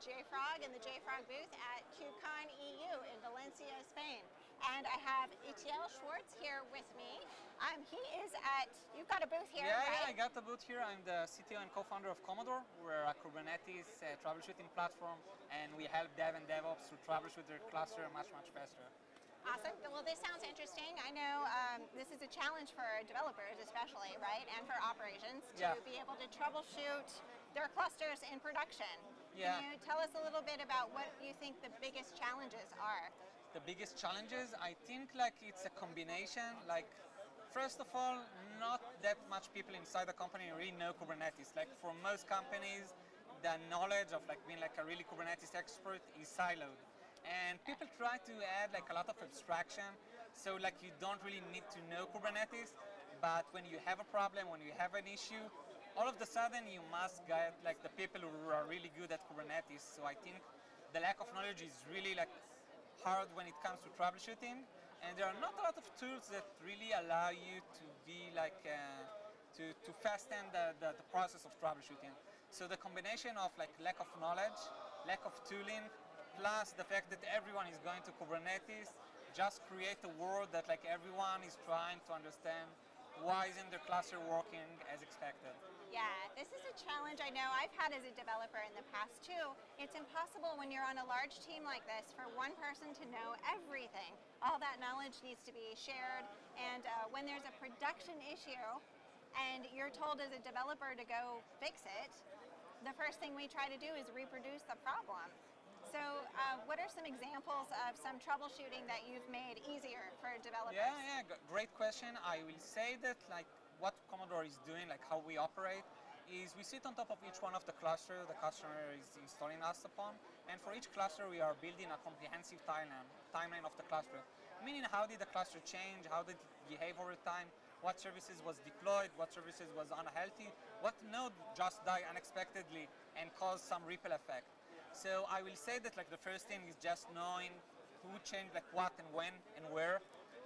JFrog in the JFrog booth at KubeCon EU in Valencia, Spain. And I have Itiel Shwartz here with me. Um, he is at, you've got a booth here, Yeah, right? yeah, I got the booth here. I'm the CTO and co-founder of Komodor. We're a Kubernetes uh, troubleshooting platform, and we help dev and DevOps to troubleshoot their cluster much, much faster. Awesome. Well, this sounds interesting. I know um, this is a challenge for developers, especially, right, and for operations to Yeah. be able to troubleshoot their clusters in production. Yeah. Can you tell us a little bit about what you think the biggest challenges are? The biggest challenges, I think, like it's a combination. Like, first of all, not that much people inside the company really know Kubernetes. Like for most companies, the knowledge of like being like a really Kubernetes expert is siloed. And people try to add like a lot of abstraction, so like you don't really need to know Kubernetes, but when you have a problem, when you have an issue, all of a sudden you must get like the people who are really good at Kubernetes. So I think the lack of knowledge is really like hard when it comes to troubleshooting, and there are not a lot of tools that really allow you to be like uh, to, to fasten the, the, the process of troubleshooting. So the combination of like lack of knowledge, lack of tooling, plus the fact that everyone is going to Kubernetes, just create a world that like everyone is trying to understand why isn't the cluster working as expected. Yeah, this is a challenge I know I've had as a developer in the past too. It's impossible when you're on a large team like this for one person to know everything. All that knowledge needs to be shared, and uh, when there's a production issue and you're told as a developer to go fix it, the first thing we try to do is reproduce the problem. So, uh, what are some examples of some troubleshooting that you've made easier for developers? Yeah, yeah, great question. I will say that like what Komodor is doing, like how we operate, is we sit on top of each one of the cluster the customer is installing us upon, and for each cluster we are building a comprehensive timeline, timeline of the cluster. Meaning how did the cluster change, how did it behave over time, what services was deployed, what services was unhealthy, what node just died unexpectedly and caused some ripple effect. So I will say that like the first thing is just knowing who changed like what and when and where.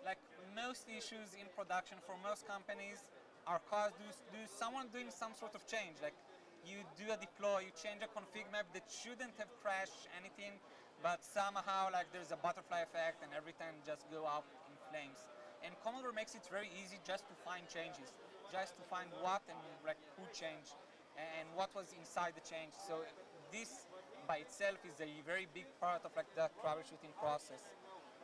Like most issues in production for most companies are caused due someone doing some sort of change. Like you do a deploy, you change a config map that shouldn't have crashed anything, but somehow like there's a butterfly effect and everything just go up in flames. And Komodor makes it very easy just to find changes, just to find what and like who changed and what was inside the change. So this by itself is a very big part of like the troubleshooting process.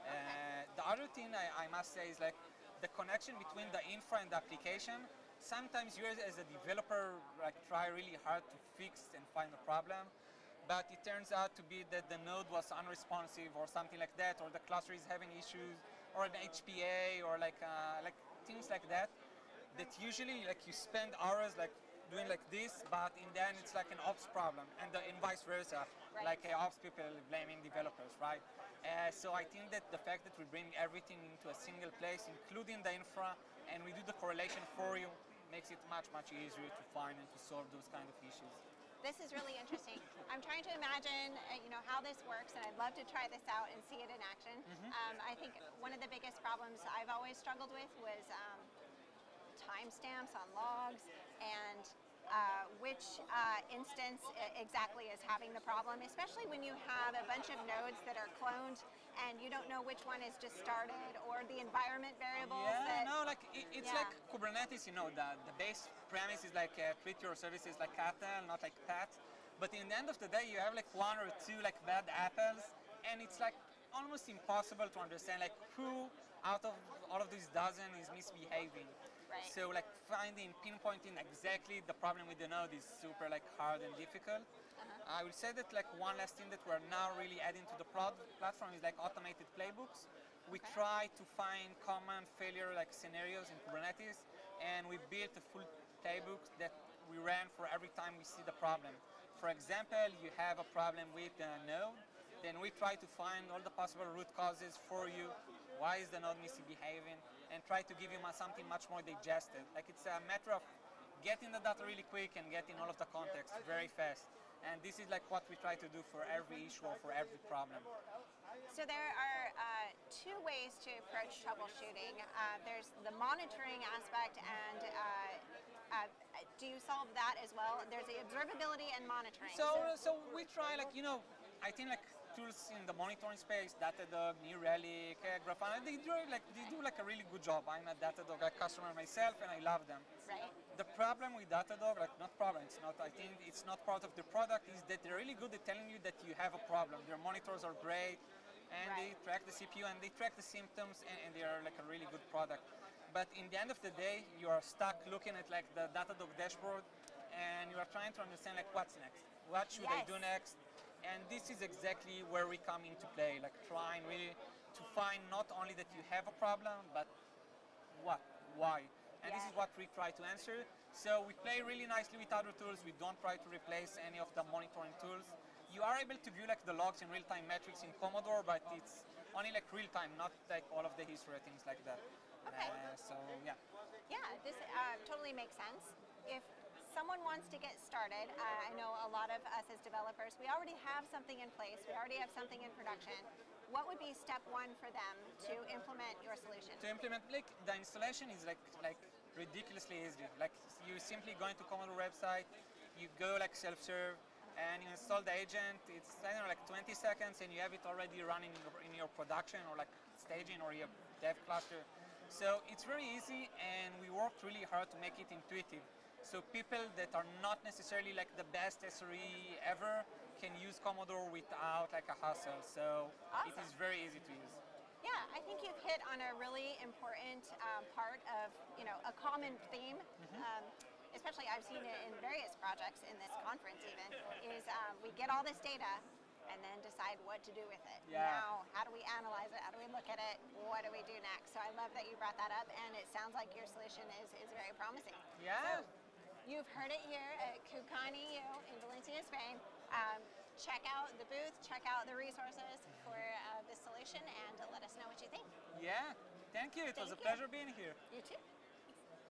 Uh, the other thing I, I must say is like the connection between the infra and the application. Sometimes you as a developer like try really hard to fix and find the problem, but it turns out to be that the node was unresponsive or something like that, or the cluster is having issues, or an HPA, or like uh, like things like that. That usually like you spend hours like doing like this, but in the end it's like an ops problem, and, the, and vice versa. Right. Like uh, ops people blaming developers, right? Uh, so I think that the fact that we bring everything into a single place, including the infra, and we do the correlation for you, makes it much much easier to find and to solve those kind of issues. This is really interesting. I'm trying to imagine, uh, you know, how this works, and I'd love to try this out and see it in action. Um, I think one of the biggest problems I've always struggled with was um, timestamps on logs and uh, which uh, instance exactly is having the problem, especially when you have a bunch of nodes that are cloned and you don't know which one is just started or the environment variables Yeah, that no, like it, it's Yeah. like Kubernetes. You know, the the base premise is like uh, treat your services like cattle, not like pets. But in the end of the day, you have like one or two like bad apples, and it's like almost impossible to understand like who out of all of these dozen is misbehaving. Right. So like finding, pinpointing exactly the problem with the node is super like hard and difficult. Uh-huh. I will say that like one last thing that we're now really adding to the prod platform is like automated playbooks. We Okay. try to find common failure like scenarios in Kubernetes, and we built a full playbook that we ran for every time we see the problem. For example, you have a problem with the node, then we try to find all the possible root causes for you. Why is the node misbehaving? And try to give you something much more digested. Like it's a matter of getting the data really quick and getting all of the context very fast. And this is like what we try to do for every issue or for every problem. So there are uh, two ways to approach troubleshooting. Uh, there's the monitoring aspect and uh, Uh, do you solve that as well? There's the observability and monitoring. So, so we try like you know, I think like tools in the monitoring space, Datadog, New Relic, uh, Grafana, they do like they do like a really good job. I'm a Datadog like, customer myself, and I love them. right. The problem with Datadog, like not problem, it's not. I think it's not part of the product. Is that they're really good at telling you that you have a problem. Their monitors are great, and they track the CPU and they track the symptoms, and, and they are like a really good product. But in the end of the day, you are stuck looking at like the Datadog dashboard, and you are trying to understand like what's next. What should I do next? And this is exactly where we come into play, like trying really to find not only that you have a problem, but what, why. And this is what we try to answer. So we play really nicely with other tools. We don't try to replace any of the monitoring tools. You are able to view like the logs and real-time metrics in Komodor, but it's only like real-time, not like all of the history things like that. Okay. Uh, so yeah. Yeah, this uh, totally makes sense. If someone wants to get started, uh, I know a lot of us as developers, we already have something in place, we already have something in production. What would be step one for them to implement your solution? to implement like the installation is like like ridiculously easy like you simply go into Komodor website you go like self-serve and you install the agent it's I don't know like 20 seconds and you have it already running in your, in your production or like staging or your dev cluster so it's very easy and we worked really hard to make it intuitive so people that are not necessarily like the best SRE ever can use Komodor without like a hassle so it Awesome. is very easy to use Yeah, I think you've hit on a really important um, part of you know a common theme. Um, especially, I've seen it in various projects in this conference. Even is um, we get all this data and then decide what to do with it. Yeah. Now, how do we analyze it? How do we look at it? What do we do next? So I love that you brought that up, and it sounds like your solution is, is very promising. yeah You've heard it here at KubeCon EU in Valencia, Spain. Um, check out the booth, check out the resources for uh, this solution, and let us know what you think. Yeah, thank you. It was a you. pleasure being here. You too.